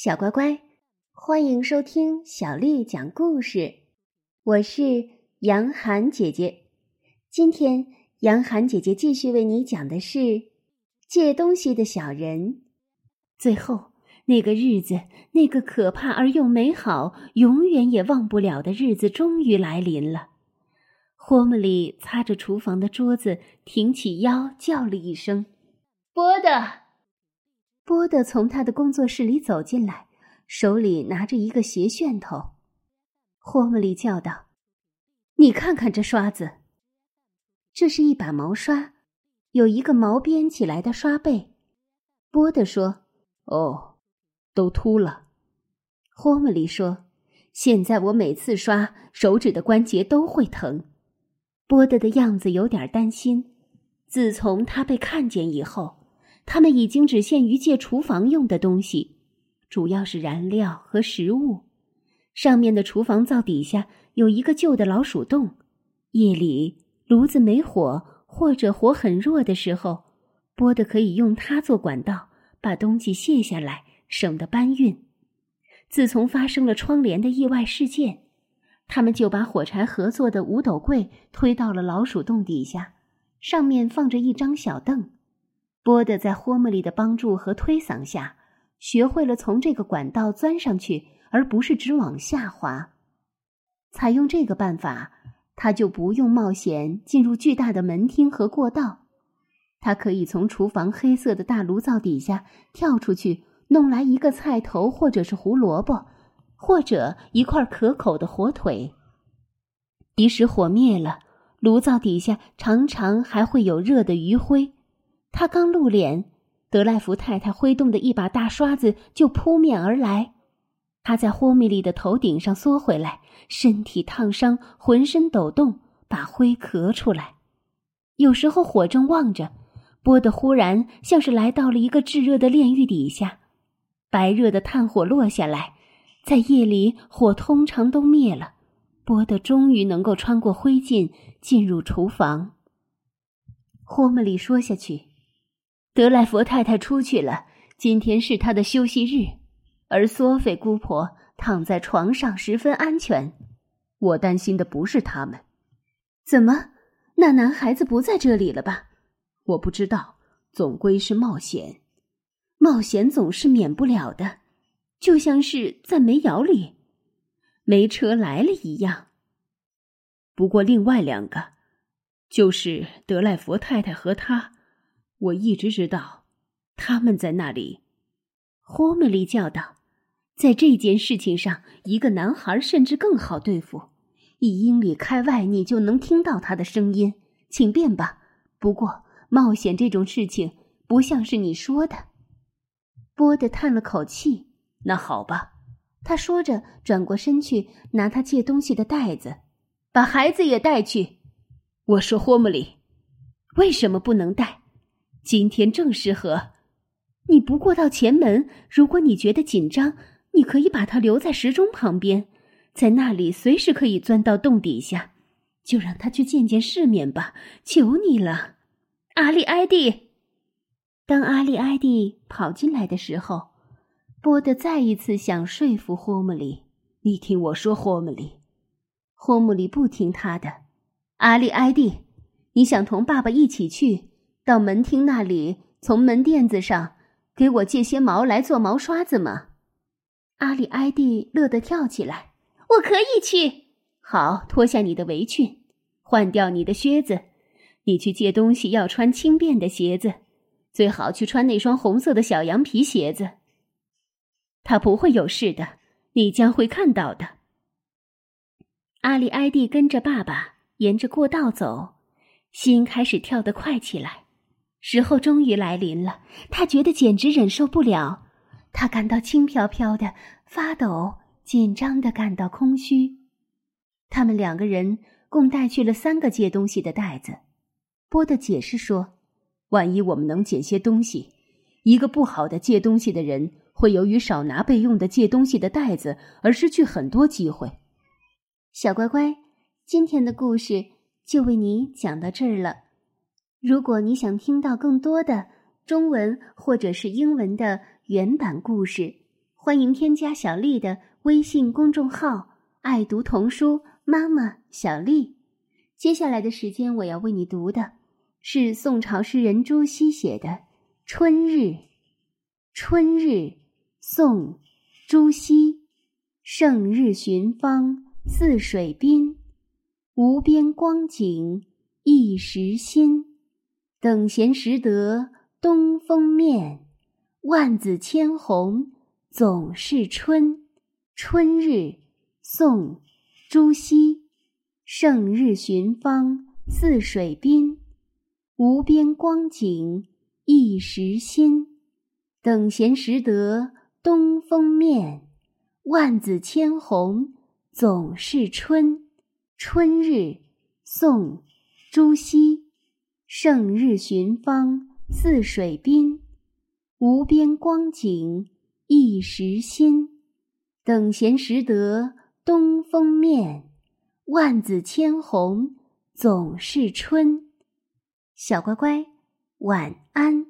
小乖乖，欢迎收听小丽讲故事。我是杨涵姐姐。今天，杨涵姐姐继续为你讲的是借东西的小人。最后，那个日子，那个可怕而又美好、永远也忘不了的日子，终于来临了。霍姆里擦着厨房的桌子，挺起腰，叫了一声：“波德。”波德从他的工作室里走进来，手里拿着一个斜楦头。霍姆里叫道：“你看看这刷子，这是一把毛刷，有一个毛编起来的刷背。”波德说：“哦，都秃了。”霍姆里说：“现在我每次刷，手指的关节都会疼。”波德的样子有点担心。自从他被看见以后。他们已经只限于借厨房用的东西，主要是燃料和食物。上面的厨房灶底下有一个旧的老鼠洞，夜里炉子没火或者火很弱的时候，波的可以用它做管道，把东西卸下来，省得搬运。自从发生了窗帘的意外事件，他们就把火柴盒做的五斗柜推到了老鼠洞底下，上面放着一张小凳。波德在霍姆利的帮助和推搡下，学会了从这个管道钻上去，而不是只往下滑。采用这个办法，他就不用冒险进入巨大的门厅和过道。他可以从厨房黑色的大炉灶底下跳出去，弄来一个菜头，或者是胡萝卜，或者一块可口的火腿。即使火灭了，炉灶底下常常还会有热的余灰。他刚露脸，德赖福太太挥动的一把大刷子就扑面而来。他在霍米利的头顶上缩回来，身体烫伤，浑身抖动，把灰咳出来。有时候火正旺着，波德忽然像是来到了一个炙热的炼狱底下，白热的炭火落下来，在夜里火通常都灭了，波德终于能够穿过灰烬进入厨房。霍姆里说下去。德莱佛太太出去了，今天是她的休息日，而索菲姑婆躺在床上十分安全。我担心的不是他们。怎么？那男孩子不在这里了吧？我不知道，总归是冒险。冒险总是免不了的，就像是在煤窑里，煤车来了一样。不过另外两个，就是德赖佛太太和他。我一直知道，他们在那里。霍梅利叫道：“在这件事情上，一个男孩甚至更好对付。一英里开外，你就能听到他的声音。请便吧。不过，冒险这种事情不像是你说的。”波德叹了口气：“那好吧。”他说着，转过身去拿他借东西的袋子，把孩子也带去。我说：“霍姆里，为什么不能带？”今天正适合，你不过到前门。如果你觉得紧张，你可以把它留在时钟旁边，在那里随时可以钻到洞底下。就让他去见见世面吧，求你了，阿利埃蒂。当阿利埃蒂跑进来的时候，波德再一次想说服霍姆里：“你听我说，霍姆里。”霍姆里不听他的。阿利埃蒂，你想同爸爸一起去？到门厅那里，从门垫子上给我借些毛来做毛刷子吗？阿里埃蒂乐得跳起来。我可以去。好，脱下你的围裙，换掉你的靴子。你去借东西要穿轻便的鞋子，最好去穿那双红色的小羊皮鞋子。他不会有事的，你将会看到的。阿里埃蒂跟着爸爸沿着过道走，心开始跳得快起来。时候终于来临了，他觉得简直忍受不了，他感到轻飘飘的，发抖，紧张的，感到空虚。他们两个人共带去了三个借东西的袋子。波德解释说：“万一我们能捡些东西，一个不好的借东西的人会由于少拿备用的借东西的袋子而失去很多机会。”小乖乖，今天的故事就为你讲到这儿了。如果你想听到更多的中文或者是英文的原版故事，欢迎添加小丽的微信公众号“爱读童书妈妈小丽”。接下来的时间，我要为你读的是宋朝诗人朱熹写的《春日》。春日，宋·朱熹。胜日寻芳泗水滨，无边光景一时新。等闲识得东风面，万紫千红总是春。春日，宋·朱熹。胜日寻芳泗水滨，无边光景一时新。等闲识得东风面，万紫千红总是春。春日，宋·朱熹。胜日寻芳泗水滨，无边光景一时新。等闲识得东风面，万紫千红总是春。小乖乖，晚安。